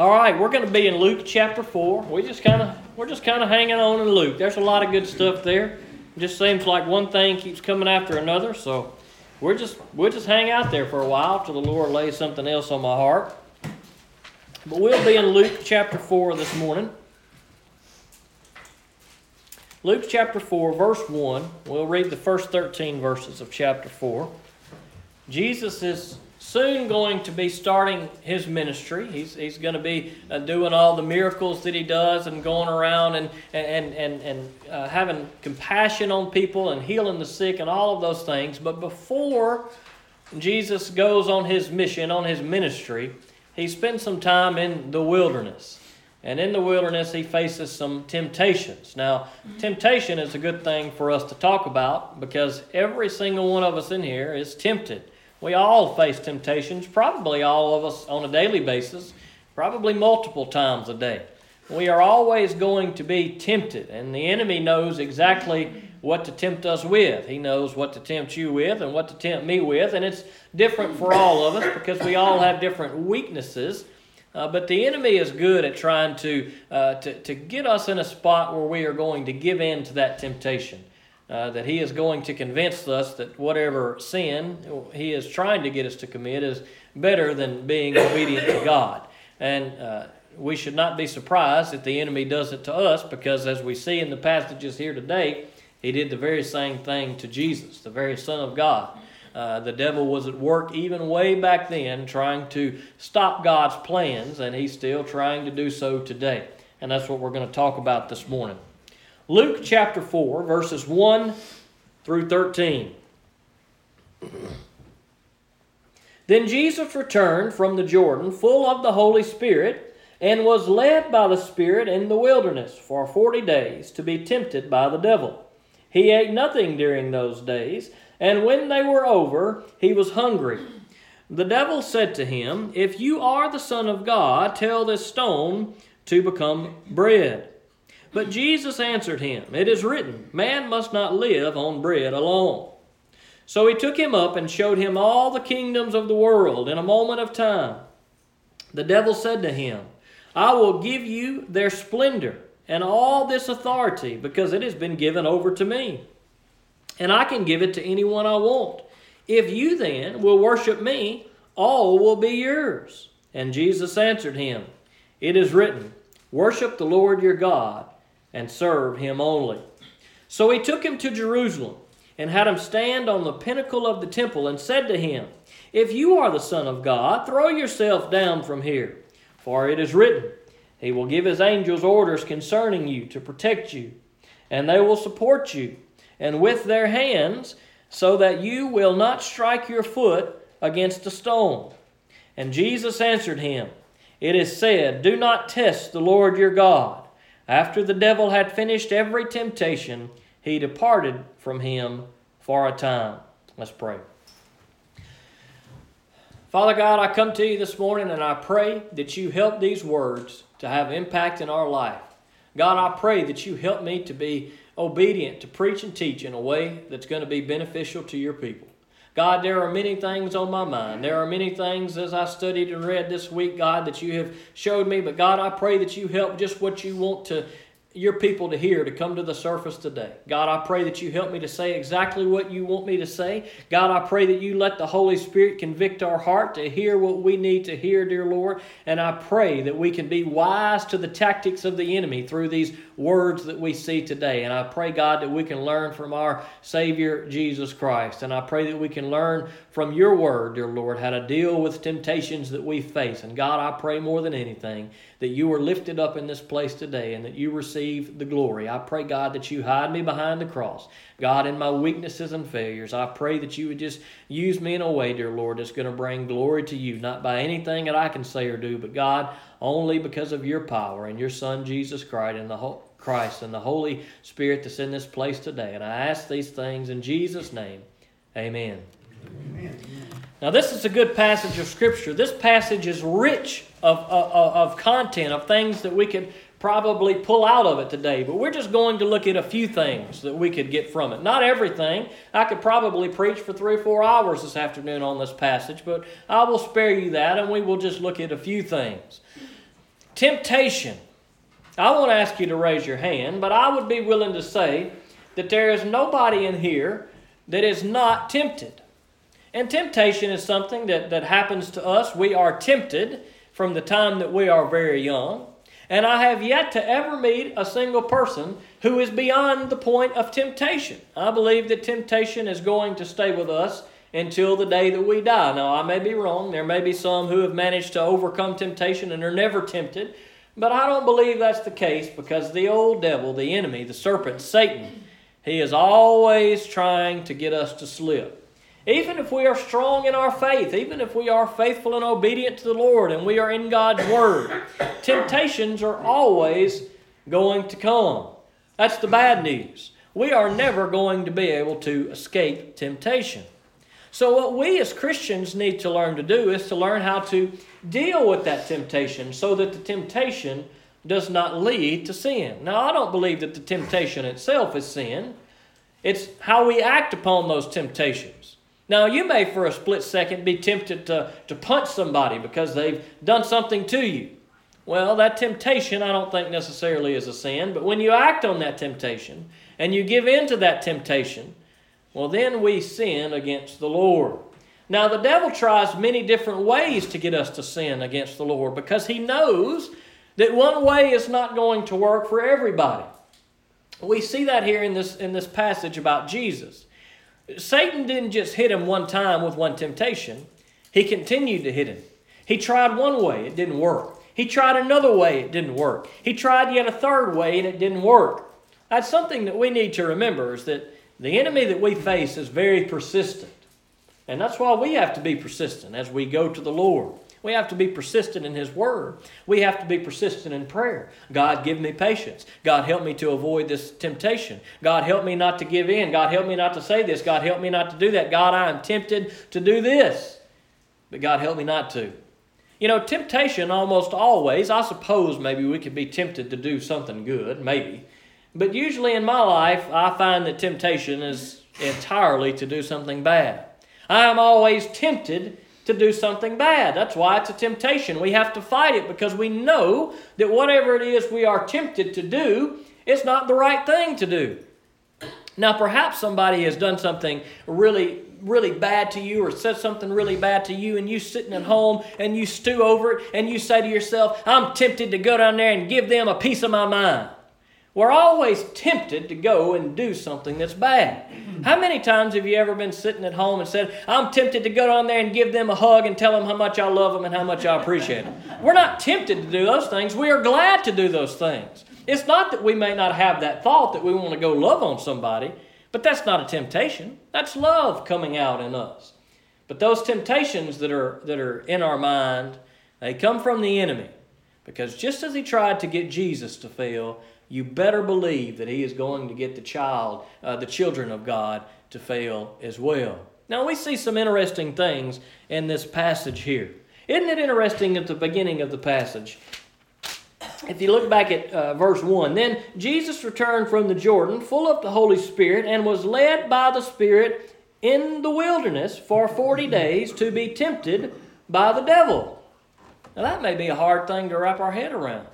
All right, we're going to be in Luke chapter four. We just kind of we're just kind of hanging on in Luke. There's a lot of good stuff there. It just seems like one thing keeps coming after another. So we're just we'll just hang out there for a while till the Lord lays something else on my heart. But we'll be in Luke chapter four this morning. Luke chapter 4, verse 1. We'll read the first 13 verses of chapter 4. Jesus is soon going to be starting his ministry. He's, he's going to be uh, doing all the miracles that he does and going around and, and, and, and uh, having compassion on people and healing the sick and all of those things. But before Jesus goes on his mission, on his ministry, he spends some time in the wilderness. And in the wilderness, he faces some temptations. Now, temptation is a good thing for us to talk about because every single one of us in here is tempted. We all face temptations, probably all of us on a daily basis, probably multiple times a day. We are always going to be tempted, and the enemy knows exactly what to tempt us with. He knows what to tempt you with and what to tempt me with, and it's different for all of us because we all have different weaknesses. Uh, but the enemy is good at trying to, uh, to, to get us in a spot where we are going to give in to that temptation. Uh, that he is going to convince us that whatever sin he is trying to get us to commit is better than being obedient to God. And uh, we should not be surprised if the enemy does it to us because, as we see in the passages here today, he did the very same thing to Jesus, the very Son of God. Uh, the devil was at work even way back then trying to stop God's plans, and he's still trying to do so today. And that's what we're going to talk about this morning. Luke chapter 4, verses 1 through 13. Then Jesus returned from the Jordan, full of the Holy Spirit, and was led by the Spirit in the wilderness for forty days to be tempted by the devil. He ate nothing during those days, and when they were over, he was hungry. The devil said to him, If you are the Son of God, tell this stone to become bread. But Jesus answered him, It is written, Man must not live on bread alone. So he took him up and showed him all the kingdoms of the world in a moment of time. The devil said to him, I will give you their splendor and all this authority because it has been given over to me. And I can give it to anyone I want. If you then will worship me, all will be yours. And Jesus answered him, It is written, Worship the Lord your God and serve him only. So he took him to Jerusalem and had him stand on the pinnacle of the temple and said to him, If you are the Son of God, throw yourself down from here, for it is written, He will give His angels orders concerning you to protect you, and they will support you, and with their hands, so that you will not strike your foot against a stone. And Jesus answered him, It is said, Do not test the Lord your God. After the devil had finished every temptation, he departed from him for a time. Let's pray. Father God, I come to you this morning and I pray that you help these words to have impact in our life. God, I pray that you help me to be obedient to preach and teach in a way that's going to be beneficial to your people. God, there are many things on my mind. There are many things as I studied and read this week, God, that you have showed me. But God, I pray that you help just what you want to your people to hear to come to the surface today. God, I pray that you help me to say exactly what you want me to say. God, I pray that you let the Holy Spirit convict our heart to hear what we need to hear, dear Lord. And I pray that we can be wise to the tactics of the enemy through these words that we see today. And I pray, God, that we can learn from our Savior, Jesus Christ. And I pray that we can learn from your word, dear Lord, how to deal with temptations that we face. And God, I pray more than anything that you are lifted up in this place today and that you receive the glory. I pray, God, that you hide me behind the cross. God, in my weaknesses and failures, I pray that you would just use me in a way, dear Lord, that's going to bring glory to you, not by anything that I can say or do, but God, only because of your power and your Son, Jesus Christ, and the whole. Christ and the Holy Spirit that's in this place today. And I ask these things in Jesus' name. Amen. Amen. Now, this is a good passage of Scripture. This passage is rich of, of, of content, of things that we could probably pull out of it today, but we're just going to look at a few things that we could get from it. Not everything. I could probably preach for three or four hours this afternoon on this passage, but I will spare you that and we will just look at a few things. temptation. I won't ask you to raise your hand, but I would be willing to say that there is nobody in here that is not tempted. And temptation is something that, that happens to us. We are tempted from the time that we are very young. And I have yet to ever meet a single person who is beyond the point of temptation. I believe that temptation is going to stay with us until the day that we die. Now, I may be wrong. There may be some who have managed to overcome temptation and are never tempted. But I don't believe that's the case because the old devil, the enemy, the serpent, Satan, he is always trying to get us to slip. Even if we are strong in our faith, even if we are faithful and obedient to the Lord and we are in God's Word, temptations are always going to come. That's the bad news. We are never going to be able to escape temptation. So, what we as Christians need to learn to do is to learn how to deal with that temptation so that the temptation does not lead to sin. Now, I don't believe that the temptation itself is sin, it's how we act upon those temptations. Now, you may for a split second be tempted to, to punch somebody because they've done something to you. Well, that temptation I don't think necessarily is a sin, but when you act on that temptation and you give in to that temptation, well, then we sin against the Lord. Now, the devil tries many different ways to get us to sin against the Lord because he knows that one way is not going to work for everybody. We see that here in this, in this passage about Jesus. Satan didn't just hit him one time with one temptation, he continued to hit him. He tried one way, it didn't work. He tried another way, it didn't work. He tried yet a third way, and it didn't work. That's something that we need to remember is that the enemy that we face is very persistent. And that's why we have to be persistent as we go to the Lord. We have to be persistent in His Word. We have to be persistent in prayer. God, give me patience. God, help me to avoid this temptation. God, help me not to give in. God, help me not to say this. God, help me not to do that. God, I am tempted to do this. But God, help me not to. You know, temptation almost always, I suppose maybe we could be tempted to do something good, maybe. But usually in my life, I find that temptation is entirely to do something bad. I am always tempted to do something bad. That's why it's a temptation. We have to fight it because we know that whatever it is we are tempted to do, it's not the right thing to do. Now, perhaps somebody has done something really, really bad to you or said something really bad to you, and you sitting at home and you stew over it and you say to yourself, I'm tempted to go down there and give them a piece of my mind. We're always tempted to go and do something that's bad. Mm-hmm. How many times have you ever been sitting at home and said, I'm tempted to go down there and give them a hug and tell them how much I love them and how much I appreciate them? We're not tempted to do those things. We are glad to do those things. It's not that we may not have that thought that we want to go love on somebody, but that's not a temptation. That's love coming out in us. But those temptations that are, that are in our mind, they come from the enemy. Because just as he tried to get Jesus to fail, you better believe that he is going to get the child, uh, the children of God, to fail as well. Now, we see some interesting things in this passage here. Isn't it interesting at the beginning of the passage? If you look back at uh, verse 1, then Jesus returned from the Jordan full of the Holy Spirit and was led by the Spirit in the wilderness for 40 days to be tempted by the devil. Now, that may be a hard thing to wrap our head around.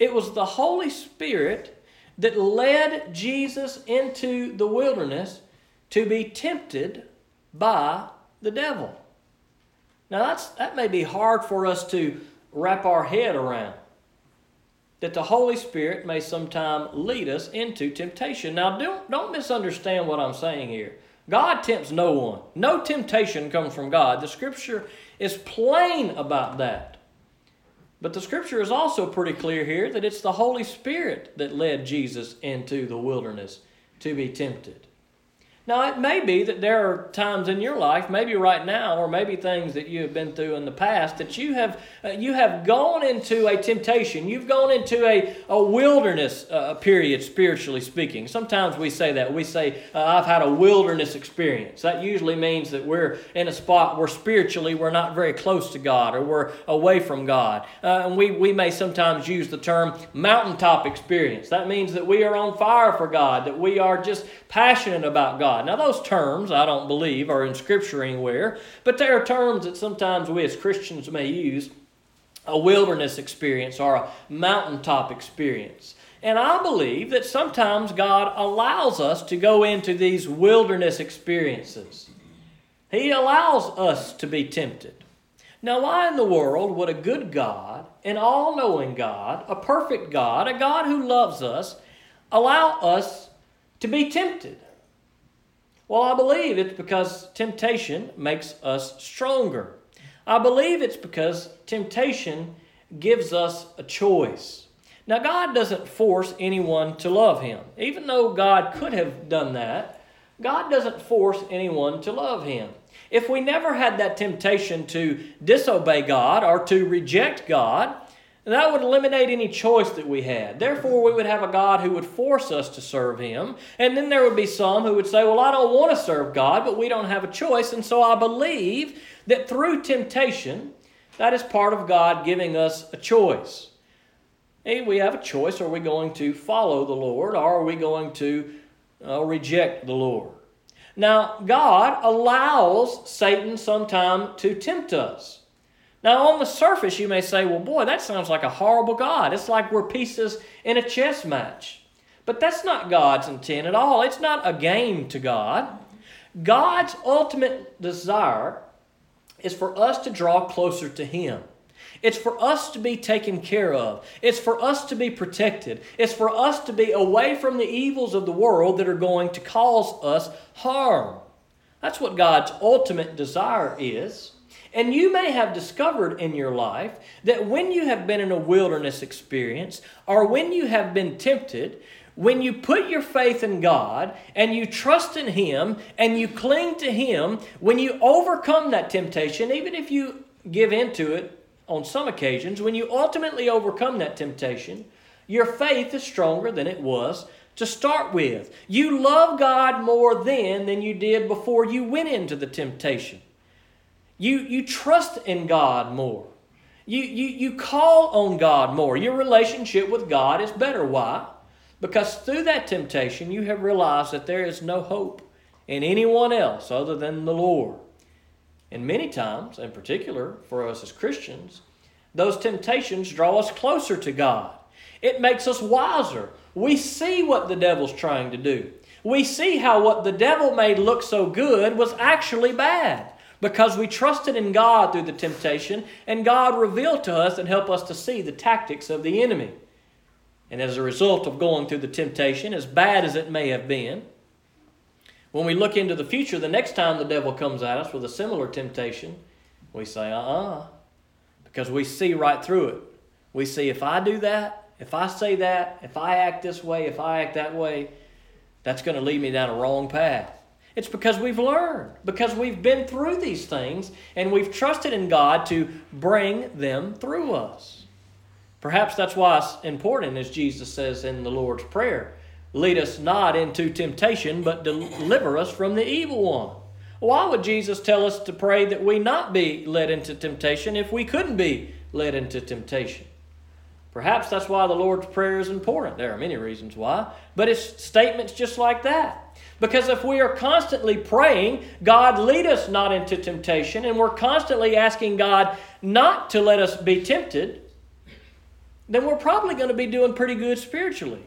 It was the Holy Spirit that led Jesus into the wilderness to be tempted by the devil. Now, that's, that may be hard for us to wrap our head around. That the Holy Spirit may sometime lead us into temptation. Now, don't, don't misunderstand what I'm saying here. God tempts no one. No temptation comes from God. The scripture is plain about that. But the scripture is also pretty clear here that it's the Holy Spirit that led Jesus into the wilderness to be tempted. Now, it may be that there are times in your life, maybe right now, or maybe things that you have been through in the past, that you have, uh, you have gone into a temptation. You've gone into a, a wilderness uh, period, spiritually speaking. Sometimes we say that. We say, uh, I've had a wilderness experience. That usually means that we're in a spot where spiritually we're not very close to God or we're away from God. Uh, and we, we may sometimes use the term mountaintop experience. That means that we are on fire for God, that we are just passionate about God. Now, those terms, I don't believe, are in Scripture anywhere, but they are terms that sometimes we as Christians may use a wilderness experience or a mountaintop experience. And I believe that sometimes God allows us to go into these wilderness experiences. He allows us to be tempted. Now, why in the world would a good God, an all knowing God, a perfect God, a God who loves us, allow us to be tempted? Well, I believe it's because temptation makes us stronger. I believe it's because temptation gives us a choice. Now, God doesn't force anyone to love Him. Even though God could have done that, God doesn't force anyone to love Him. If we never had that temptation to disobey God or to reject God, that would eliminate any choice that we had. Therefore, we would have a God who would force us to serve Him. And then there would be some who would say, Well, I don't want to serve God, but we don't have a choice. And so I believe that through temptation, that is part of God giving us a choice. Hey, we have a choice. Are we going to follow the Lord or are we going to uh, reject the Lord? Now, God allows Satan sometime to tempt us. Now, on the surface, you may say, well, boy, that sounds like a horrible God. It's like we're pieces in a chess match. But that's not God's intent at all. It's not a game to God. God's ultimate desire is for us to draw closer to Him. It's for us to be taken care of. It's for us to be protected. It's for us to be away from the evils of the world that are going to cause us harm. That's what God's ultimate desire is. And you may have discovered in your life that when you have been in a wilderness experience or when you have been tempted, when you put your faith in God and you trust in Him and you cling to Him, when you overcome that temptation, even if you give in to it on some occasions, when you ultimately overcome that temptation, your faith is stronger than it was to start with. You love God more then than you did before you went into the temptation. You, you trust in God more. You, you, you call on God more. Your relationship with God is better. Why? Because through that temptation, you have realized that there is no hope in anyone else other than the Lord. And many times, in particular for us as Christians, those temptations draw us closer to God. It makes us wiser. We see what the devil's trying to do. We see how what the devil made look so good was actually bad because we trusted in God through the temptation and God revealed to us and helped us to see the tactics of the enemy. And as a result of going through the temptation, as bad as it may have been, when we look into the future, the next time the devil comes at us with a similar temptation, we say, uh uh-uh, uh, because we see right through it. We see if I do that, if I say that, if I act this way, if I act that way, that's going to lead me down a wrong path. It's because we've learned, because we've been through these things, and we've trusted in God to bring them through us. Perhaps that's why it's important, as Jesus says in the Lord's Prayer lead us not into temptation, but deliver us from the evil one. Why would Jesus tell us to pray that we not be led into temptation if we couldn't be led into temptation? Perhaps that's why the Lord's Prayer is important. There are many reasons why, but it's statements just like that. Because if we are constantly praying, God lead us not into temptation, and we're constantly asking God not to let us be tempted, then we're probably going to be doing pretty good spiritually.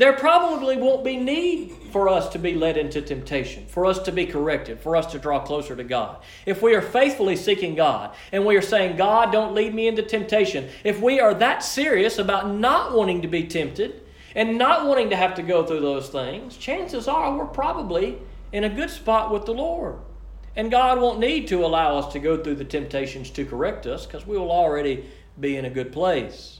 There probably won't be need for us to be led into temptation, for us to be corrected, for us to draw closer to God. If we are faithfully seeking God and we are saying, God, don't lead me into temptation, if we are that serious about not wanting to be tempted and not wanting to have to go through those things, chances are we're probably in a good spot with the Lord. And God won't need to allow us to go through the temptations to correct us because we will already be in a good place.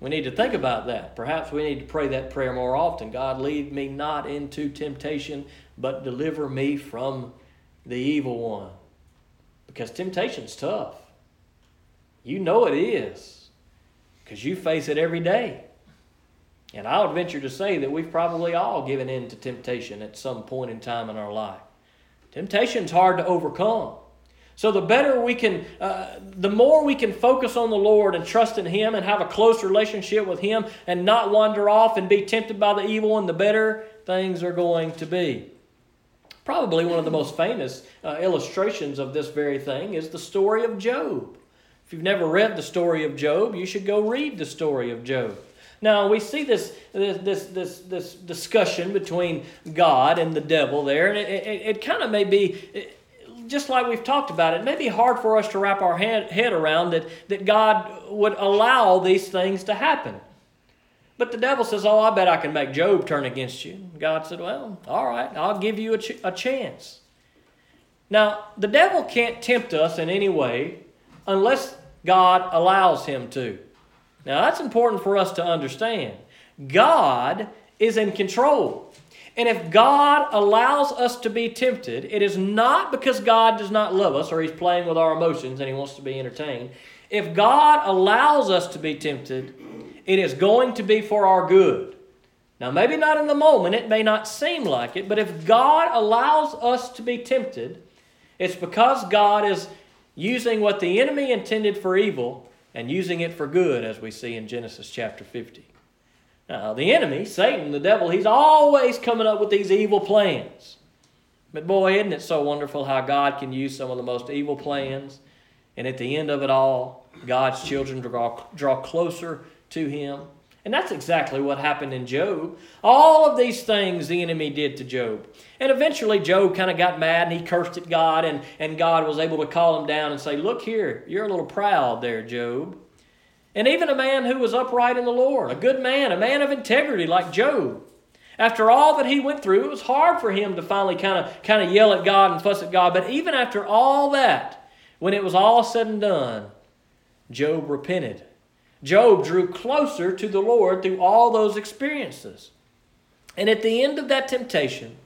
We need to think about that. Perhaps we need to pray that prayer more often. God, lead me not into temptation, but deliver me from the evil one. Because temptation's tough. You know it is, because you face it every day. And I would venture to say that we've probably all given in to temptation at some point in time in our life. Temptation's hard to overcome. So the better we can, uh, the more we can focus on the Lord and trust in Him and have a close relationship with Him and not wander off and be tempted by the evil one, the better things are going to be. Probably one of the most famous uh, illustrations of this very thing is the story of Job. If you've never read the story of Job, you should go read the story of Job. Now we see this this this this, discussion between God and the devil there, and it, it, it kind of may be just like we've talked about. It may be hard for us to wrap our head, head around that that God would allow these things to happen. But the devil says, "Oh, I bet I can make Job turn against you." God said, "Well, all right, I'll give you a, ch- a chance." Now, the devil can't tempt us in any way unless God allows him to. Now, that's important for us to understand. God is in control. And if God allows us to be tempted, it is not because God does not love us or He's playing with our emotions and He wants to be entertained. If God allows us to be tempted, it is going to be for our good. Now, maybe not in the moment, it may not seem like it, but if God allows us to be tempted, it's because God is using what the enemy intended for evil and using it for good, as we see in Genesis chapter 50. Now, the enemy, Satan, the devil, he's always coming up with these evil plans. But boy, isn't it so wonderful how God can use some of the most evil plans, and at the end of it all, God's children draw, draw closer to Him. And that's exactly what happened in Job. All of these things the enemy did to Job. And eventually, Job kind of got mad and he cursed at God, and, and God was able to call him down and say, Look here, you're a little proud there, Job. And even a man who was upright in the Lord, a good man, a man of integrity like Job. After all that he went through, it was hard for him to finally kind of kind of yell at God and fuss at God. But even after all that, when it was all said and done, Job repented. Job drew closer to the Lord through all those experiences. And at the end of that temptation,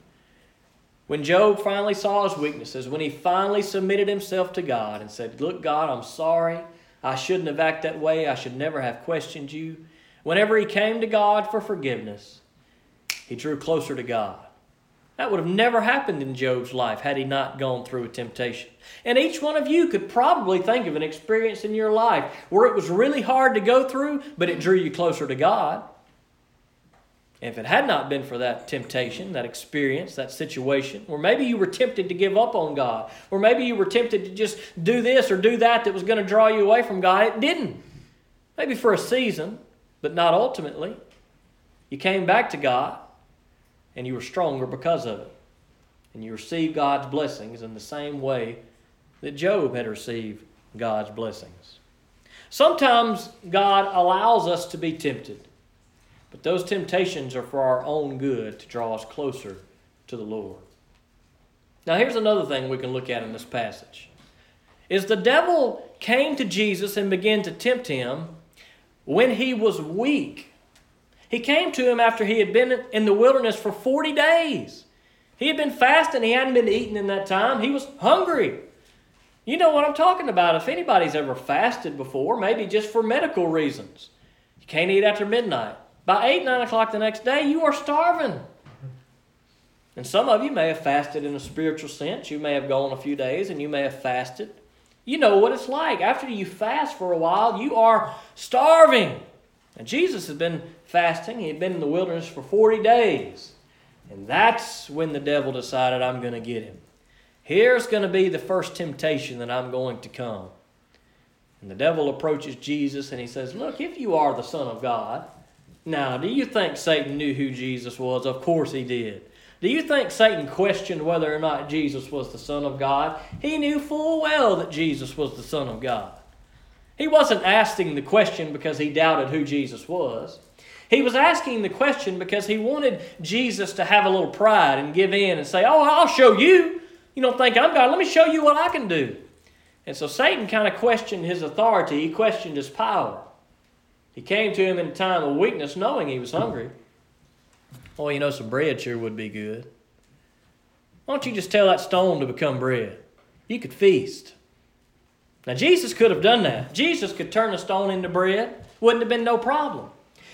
when Job finally saw his weaknesses, when he finally submitted himself to God and said, Look, God, I'm sorry. I shouldn't have acted that way. I should never have questioned you. Whenever he came to God for forgiveness, he drew closer to God. That would have never happened in Job's life had he not gone through a temptation. And each one of you could probably think of an experience in your life where it was really hard to go through, but it drew you closer to God. If it had not been for that temptation, that experience, that situation, or maybe you were tempted to give up on God, or maybe you were tempted to just do this or do that that was going to draw you away from God, it didn't. Maybe for a season, but not ultimately. You came back to God, and you were stronger because of it. And you received God's blessings in the same way that Job had received God's blessings. Sometimes God allows us to be tempted. But those temptations are for our own good to draw us closer to the Lord. Now here's another thing we can look at in this passage. Is the devil came to Jesus and began to tempt him when he was weak. He came to him after he had been in the wilderness for 40 days. He had been fasting, he hadn't been eating in that time. He was hungry. You know what I'm talking about. If anybody's ever fasted before, maybe just for medical reasons, you can't eat after midnight. By 8, 9 o'clock the next day, you are starving. And some of you may have fasted in a spiritual sense. You may have gone a few days and you may have fasted. You know what it's like. After you fast for a while, you are starving. And Jesus had been fasting, he had been in the wilderness for 40 days. And that's when the devil decided, I'm going to get him. Here's going to be the first temptation that I'm going to come. And the devil approaches Jesus and he says, Look, if you are the Son of God, now, do you think Satan knew who Jesus was? Of course he did. Do you think Satan questioned whether or not Jesus was the Son of God? He knew full well that Jesus was the Son of God. He wasn't asking the question because he doubted who Jesus was. He was asking the question because he wanted Jesus to have a little pride and give in and say, Oh, I'll show you. You don't think I'm God. Let me show you what I can do. And so Satan kind of questioned his authority, he questioned his power. He came to him in a time of weakness, knowing he was hungry. Oh, you know, some bread sure would be good. Why don't you just tell that stone to become bread? You could feast. Now, Jesus could have done that. Jesus could turn a stone into bread. Wouldn't have been no problem.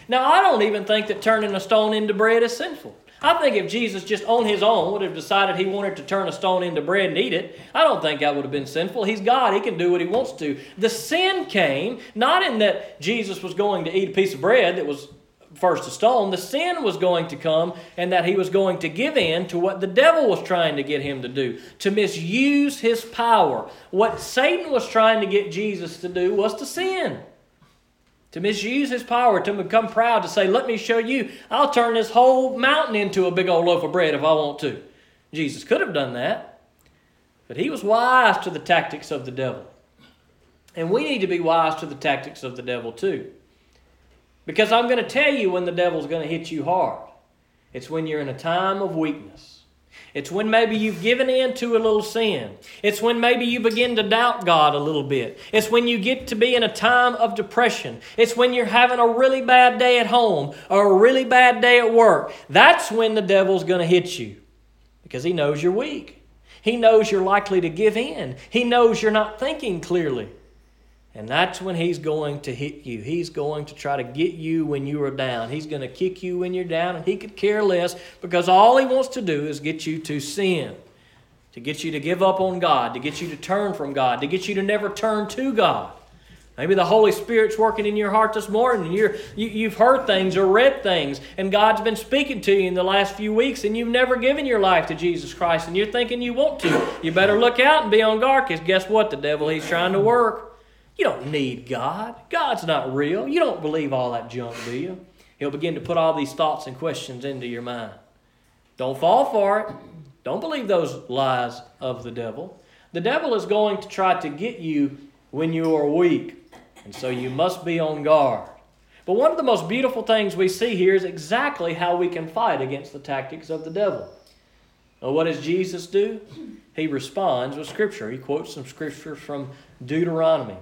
Now, I don't even think that turning a stone into bread is sinful. I think if Jesus just on his own would have decided he wanted to turn a stone into bread and eat it, I don't think that would have been sinful. He's God, he can do what he wants to. The sin came not in that Jesus was going to eat a piece of bread that was first a stone, the sin was going to come and that he was going to give in to what the devil was trying to get him to do, to misuse his power. What Satan was trying to get Jesus to do was to sin, to misuse his power, to become proud, to say, Let me show you, I'll turn this whole mountain into a big old loaf of bread if I want to. Jesus could have done that, but he was wise to the tactics of the devil. And we need to be wise to the tactics of the devil too. Because I'm going to tell you when the devil's going to hit you hard. It's when you're in a time of weakness. It's when maybe you've given in to a little sin. It's when maybe you begin to doubt God a little bit. It's when you get to be in a time of depression. It's when you're having a really bad day at home or a really bad day at work. That's when the devil's going to hit you because he knows you're weak. He knows you're likely to give in. He knows you're not thinking clearly. And that's when he's going to hit you. He's going to try to get you when you are down. He's going to kick you when you're down, and he could care less because all he wants to do is get you to sin, to get you to give up on God, to get you to turn from God, to get you to never turn to God. Maybe the Holy Spirit's working in your heart this morning, and you're, you, you've heard things or read things, and God's been speaking to you in the last few weeks, and you've never given your life to Jesus Christ, and you're thinking you want to. You better look out and be on guard because guess what? The devil, he's trying to work. You don't need God. God's not real. You don't believe all that junk, do you? He'll begin to put all these thoughts and questions into your mind. Don't fall for it. Don't believe those lies of the devil. The devil is going to try to get you when you are weak, and so you must be on guard. But one of the most beautiful things we see here is exactly how we can fight against the tactics of the devil. Well, what does Jesus do? He responds with Scripture. He quotes some Scripture from Deuteronomy.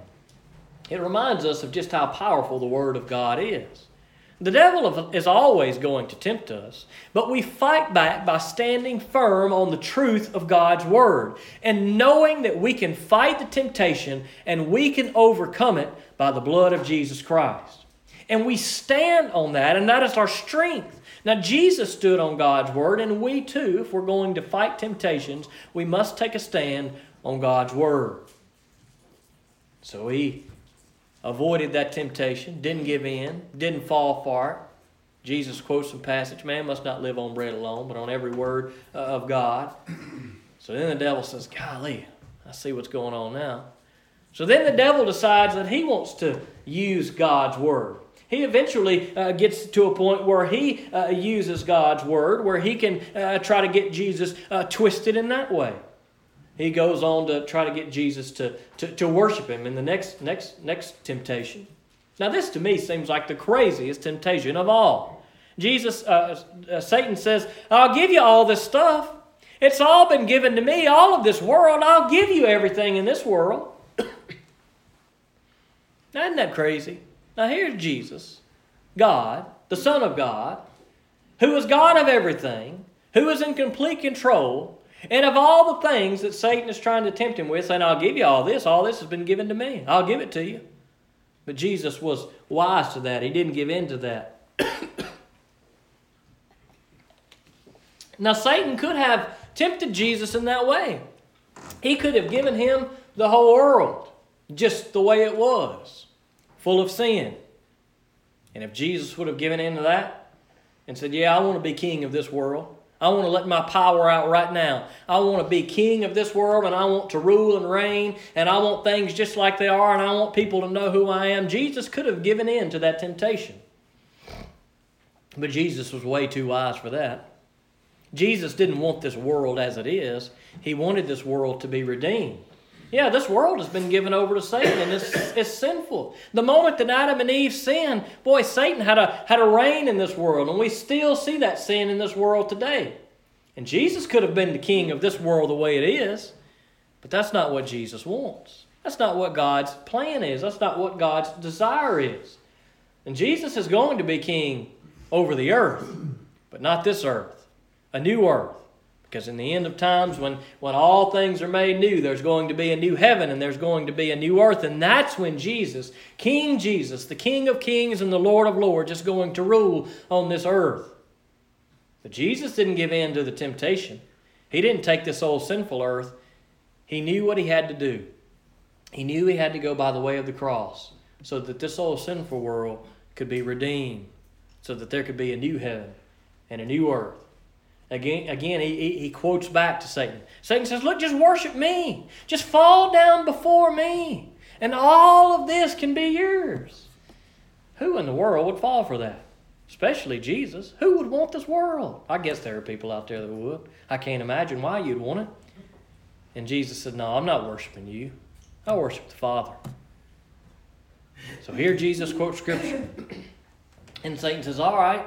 It reminds us of just how powerful the Word of God is. The devil is always going to tempt us, but we fight back by standing firm on the truth of God's Word and knowing that we can fight the temptation and we can overcome it by the blood of Jesus Christ. And we stand on that, and that is our strength. Now, Jesus stood on God's Word, and we too, if we're going to fight temptations, we must take a stand on God's Word. So he avoided that temptation, didn't give in, didn't fall for it. Jesus quotes some passage Man must not live on bread alone, but on every word uh, of God. So then the devil says, Golly, I see what's going on now. So then the devil decides that he wants to use God's word. He eventually uh, gets to a point where he uh, uses God's word, where he can uh, try to get Jesus uh, twisted in that way he goes on to try to get Jesus to, to, to worship him in the next, next, next temptation. Now, this to me seems like the craziest temptation of all. Jesus, uh, uh, Satan says, I'll give you all this stuff. It's all been given to me, all of this world. I'll give you everything in this world. now, isn't that crazy? Now, here's Jesus, God, the Son of God, who is God of everything, who is in complete control, and of all the things that Satan is trying to tempt him with, saying, I'll give you all this, all this has been given to me. I'll give it to you. But Jesus was wise to that. He didn't give in to that. now, Satan could have tempted Jesus in that way. He could have given him the whole world just the way it was, full of sin. And if Jesus would have given in to that and said, Yeah, I want to be king of this world, I want to let my power out right now. I want to be king of this world and I want to rule and reign and I want things just like they are and I want people to know who I am. Jesus could have given in to that temptation. But Jesus was way too wise for that. Jesus didn't want this world as it is, He wanted this world to be redeemed. Yeah, this world has been given over to Satan and it's, it's sinful. The moment that Adam and Eve sinned, boy, Satan had a, had a reign in this world, and we still see that sin in this world today. And Jesus could have been the king of this world the way it is, but that's not what Jesus wants. That's not what God's plan is. That's not what God's desire is. And Jesus is going to be king over the earth, but not this earth, a new earth because in the end of times, when, when all things are made new, there's going to be a new heaven and there's going to be a new earth. And that's when Jesus, King Jesus, the King of kings and the Lord of lords, is going to rule on this earth. But Jesus didn't give in to the temptation. He didn't take this old sinful earth. He knew what he had to do. He knew he had to go by the way of the cross so that this old sinful world could be redeemed so that there could be a new heaven and a new earth. Again, again he, he, quotes back to Satan. Satan says, Look, just worship me. Just fall down before me. And all of this can be yours. Who in the world would fall for that? Especially Jesus. Who would want this world? I guess there are people out there that would. I can't imagine why you'd want it. And Jesus said, No, I'm not worshiping you. I worship the Father. So here Jesus quotes Scripture. And Satan says, All right,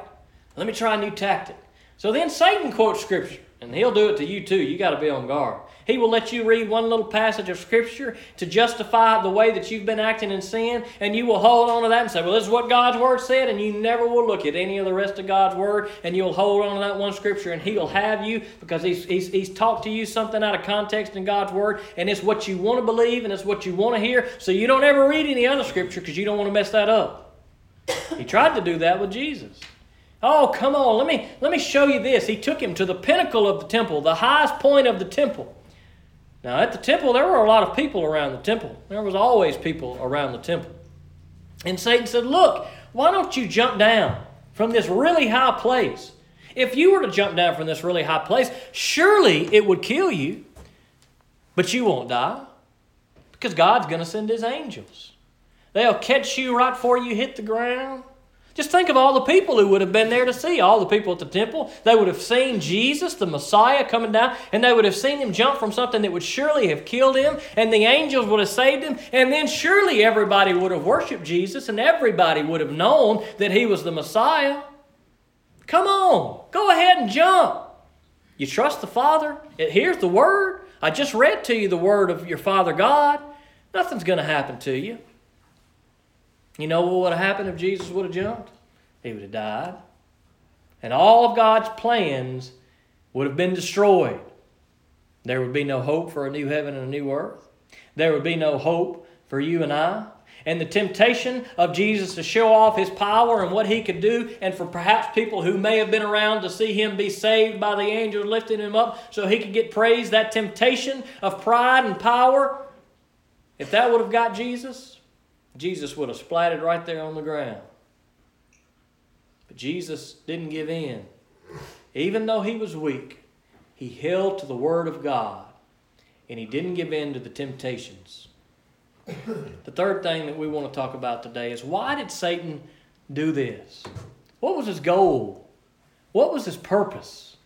let me try a new tactic. So then Satan quotes Scripture, and he'll do it to you too. You got to be on guard. He will let you read one little passage of Scripture to justify the way that you've been acting in sin, and you will hold on to that and say, Well, this is what God's Word said, and you never will look at any of the rest of God's Word, and you'll hold on to that one Scripture, and He'll have you because He's, he's, he's talked to you something out of context in God's Word, and it's what you want to believe, and it's what you want to hear, so you don't ever read any other Scripture because you don't want to mess that up. He tried to do that with Jesus. Oh, come on, let me, let me show you this. He took him to the pinnacle of the temple, the highest point of the temple. Now, at the temple, there were a lot of people around the temple. There was always people around the temple. And Satan said, Look, why don't you jump down from this really high place? If you were to jump down from this really high place, surely it would kill you, but you won't die because God's going to send his angels. They'll catch you right before you hit the ground. Just think of all the people who would have been there to see. All the people at the temple. They would have seen Jesus, the Messiah, coming down, and they would have seen him jump from something that would surely have killed him, and the angels would have saved him, and then surely everybody would have worshiped Jesus, and everybody would have known that he was the Messiah. Come on, go ahead and jump. You trust the Father? Here's the Word. I just read to you the Word of your Father God. Nothing's going to happen to you. You know what would have happened if Jesus would have jumped? He would have died. And all of God's plans would have been destroyed. There would be no hope for a new heaven and a new earth. There would be no hope for you and I. And the temptation of Jesus to show off his power and what he could do, and for perhaps people who may have been around to see him be saved by the angels lifting him up so he could get praise, that temptation of pride and power, if that would have got Jesus, Jesus would have splatted right there on the ground. But Jesus didn't give in. Even though he was weak, he held to the Word of God and he didn't give in to the temptations. the third thing that we want to talk about today is why did Satan do this? What was his goal? What was his purpose?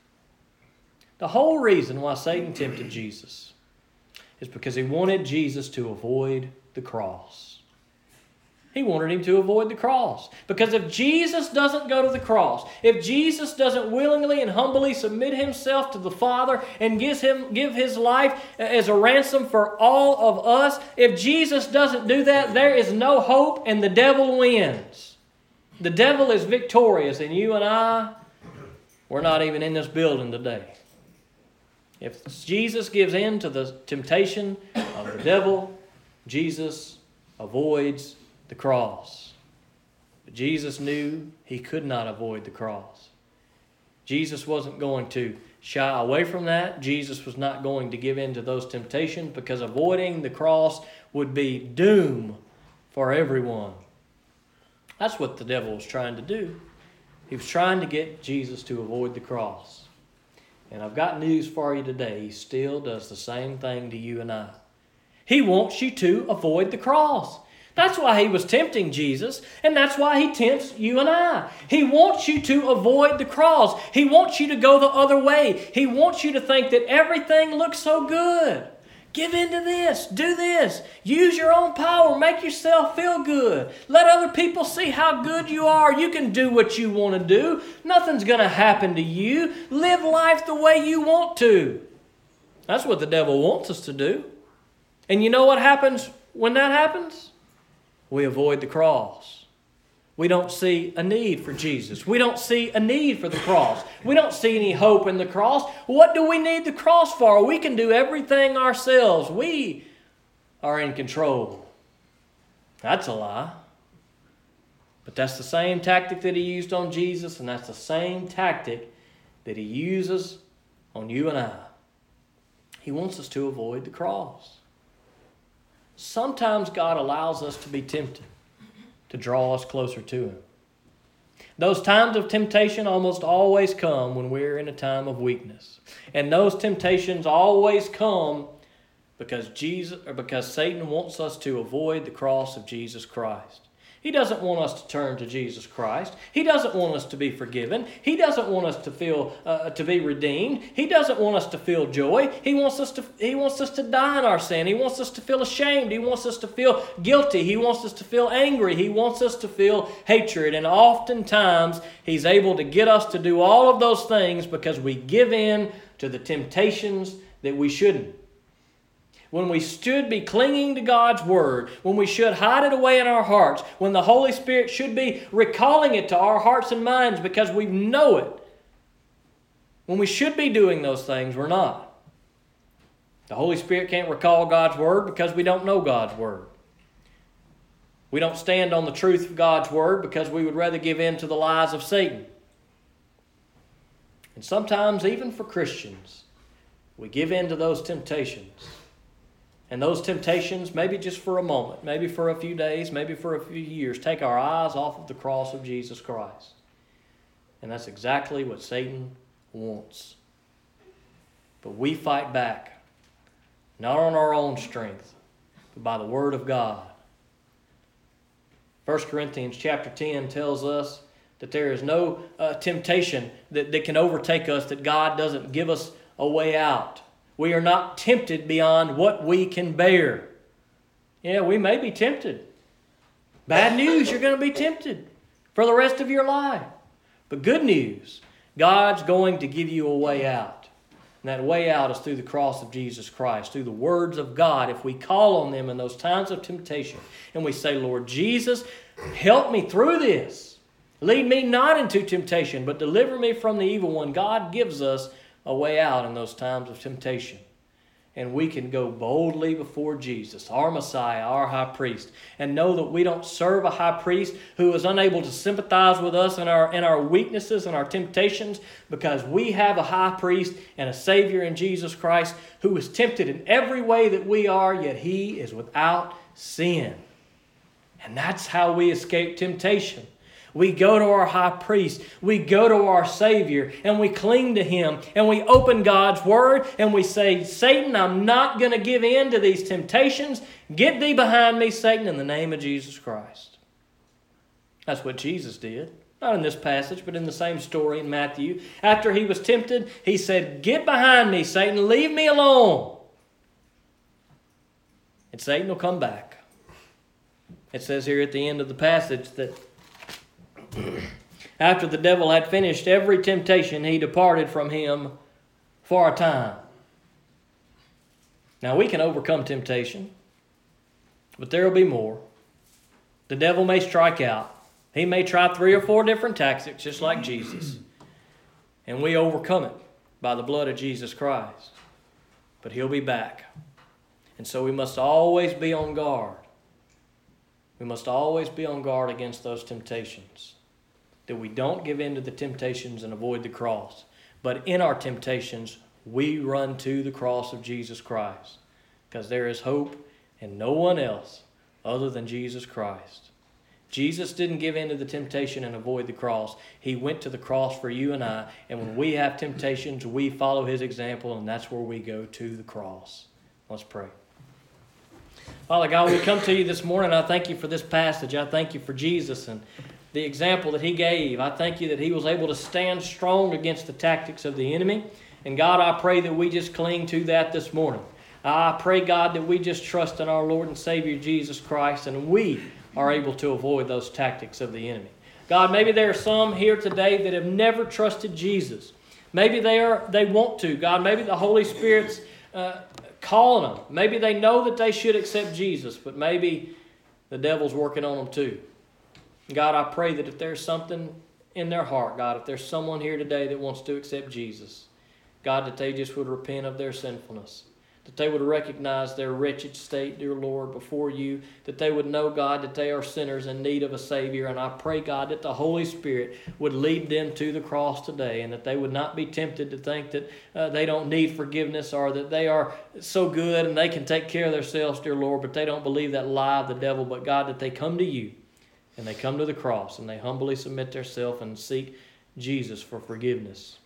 The whole reason why Satan tempted Jesus is because he wanted Jesus to avoid the cross. He wanted him to avoid the cross. Because if Jesus doesn't go to the cross, if Jesus doesn't willingly and humbly submit himself to the Father and gives him, give his life as a ransom for all of us, if Jesus doesn't do that, there is no hope and the devil wins. The devil is victorious, and you and I, we're not even in this building today. If Jesus gives in to the temptation of the devil, Jesus avoids the cross. But Jesus knew he could not avoid the cross. Jesus wasn't going to shy away from that. Jesus was not going to give in to those temptations because avoiding the cross would be doom for everyone. That's what the devil was trying to do. He was trying to get Jesus to avoid the cross. And I've got news for you today. He still does the same thing to you and I. He wants you to avoid the cross. That's why he was tempting Jesus, and that's why he tempts you and I. He wants you to avoid the cross. He wants you to go the other way. He wants you to think that everything looks so good. Give in to this, do this, use your own power, make yourself feel good. Let other people see how good you are. You can do what you want to do, nothing's going to happen to you. Live life the way you want to. That's what the devil wants us to do. And you know what happens when that happens? We avoid the cross. We don't see a need for Jesus. We don't see a need for the cross. We don't see any hope in the cross. What do we need the cross for? We can do everything ourselves. We are in control. That's a lie. But that's the same tactic that he used on Jesus, and that's the same tactic that he uses on you and I. He wants us to avoid the cross. Sometimes God allows us to be tempted to draw us closer to Him. Those times of temptation almost always come when we're in a time of weakness. And those temptations always come because Jesus or because Satan wants us to avoid the cross of Jesus Christ. He doesn't want us to turn to Jesus Christ. He doesn't want us to be forgiven. He doesn't want us to feel uh, to be redeemed. He doesn't want us to feel joy. He wants us to he wants us to die in our sin. He wants us to feel ashamed. He wants us to feel guilty. He wants us to feel angry. He wants us to feel hatred. And oftentimes he's able to get us to do all of those things because we give in to the temptations that we shouldn't when we should be clinging to God's Word, when we should hide it away in our hearts, when the Holy Spirit should be recalling it to our hearts and minds because we know it. When we should be doing those things, we're not. The Holy Spirit can't recall God's Word because we don't know God's Word. We don't stand on the truth of God's Word because we would rather give in to the lies of Satan. And sometimes, even for Christians, we give in to those temptations. And those temptations, maybe just for a moment, maybe for a few days, maybe for a few years, take our eyes off of the cross of Jesus Christ. And that's exactly what Satan wants. But we fight back, not on our own strength, but by the Word of God. 1 Corinthians chapter 10 tells us that there is no uh, temptation that, that can overtake us that God doesn't give us a way out. We are not tempted beyond what we can bear. Yeah, we may be tempted. Bad news, you're going to be tempted for the rest of your life. But good news, God's going to give you a way out. And that way out is through the cross of Jesus Christ, through the words of God. If we call on them in those times of temptation and we say, Lord Jesus, help me through this. Lead me not into temptation, but deliver me from the evil one. God gives us a way out in those times of temptation. And we can go boldly before Jesus, our Messiah, our high priest, and know that we don't serve a high priest who is unable to sympathize with us in our, in our weaknesses and our temptations because we have a high priest and a Savior in Jesus Christ who is tempted in every way that we are, yet he is without sin. And that's how we escape temptation. We go to our high priest, we go to our Savior, and we cling to Him, and we open God's Word, and we say, Satan, I'm not going to give in to these temptations. Get thee behind me, Satan, in the name of Jesus Christ. That's what Jesus did. Not in this passage, but in the same story in Matthew. After he was tempted, he said, Get behind me, Satan, leave me alone. And Satan will come back. It says here at the end of the passage that after the devil had finished every temptation, he departed from him for a time. Now we can overcome temptation, but there will be more. The devil may strike out. He may try three or four different tactics, just like Jesus. And we overcome it by the blood of Jesus Christ. But he'll be back. And so we must always be on guard. We must always be on guard against those temptations that we don't give in to the temptations and avoid the cross. But in our temptations, we run to the cross of Jesus Christ because there is hope in no one else other than Jesus Christ. Jesus didn't give in to the temptation and avoid the cross. He went to the cross for you and I. And when we have temptations, we follow his example, and that's where we go to the cross. Let's pray. Father God, we come to you this morning. I thank you for this passage. I thank you for Jesus and the example that he gave. I thank you that he was able to stand strong against the tactics of the enemy. And God, I pray that we just cling to that this morning. I pray, God, that we just trust in our Lord and Savior Jesus Christ and we are able to avoid those tactics of the enemy. God, maybe there are some here today that have never trusted Jesus. Maybe they are they want to. God, maybe the Holy Spirit's uh, calling them. Maybe they know that they should accept Jesus, but maybe the devil's working on them too. God, I pray that if there's something in their heart, God, if there's someone here today that wants to accept Jesus, God, that they just would repent of their sinfulness, that they would recognize their wretched state, dear Lord, before you, that they would know, God, that they are sinners in need of a Savior. And I pray, God, that the Holy Spirit would lead them to the cross today and that they would not be tempted to think that uh, they don't need forgiveness or that they are so good and they can take care of themselves, dear Lord, but they don't believe that lie of the devil, but God, that they come to you and they come to the cross and they humbly submit themselves and seek Jesus for forgiveness.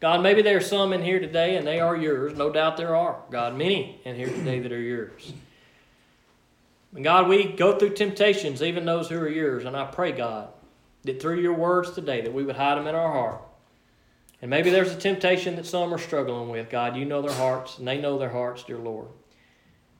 God, maybe there are some in here today and they are yours. No doubt there are. God, many in here today that are yours. And God, we go through temptations, even those who are yours. And I pray, God, that through your words today, that we would hide them in our heart. And maybe there's a temptation that some are struggling with. God, you know their hearts, and they know their hearts, dear Lord.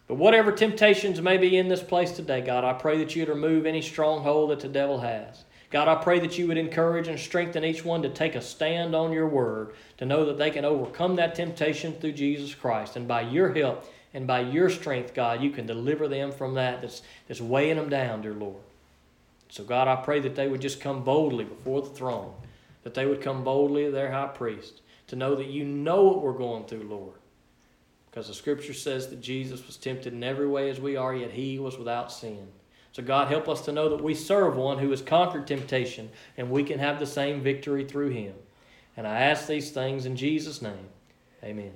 But whatever temptations may be in this place today, God, I pray that you'd remove any stronghold that the devil has. God, I pray that you would encourage and strengthen each one to take a stand on your word, to know that they can overcome that temptation through Jesus Christ. And by your help and by your strength, God, you can deliver them from that that's, that's weighing them down, dear Lord. So, God, I pray that they would just come boldly before the throne, that they would come boldly to their high priest, to know that you know what we're going through, Lord. Because the scripture says that Jesus was tempted in every way as we are, yet he was without sin. So, God, help us to know that we serve one who has conquered temptation and we can have the same victory through him. And I ask these things in Jesus' name. Amen.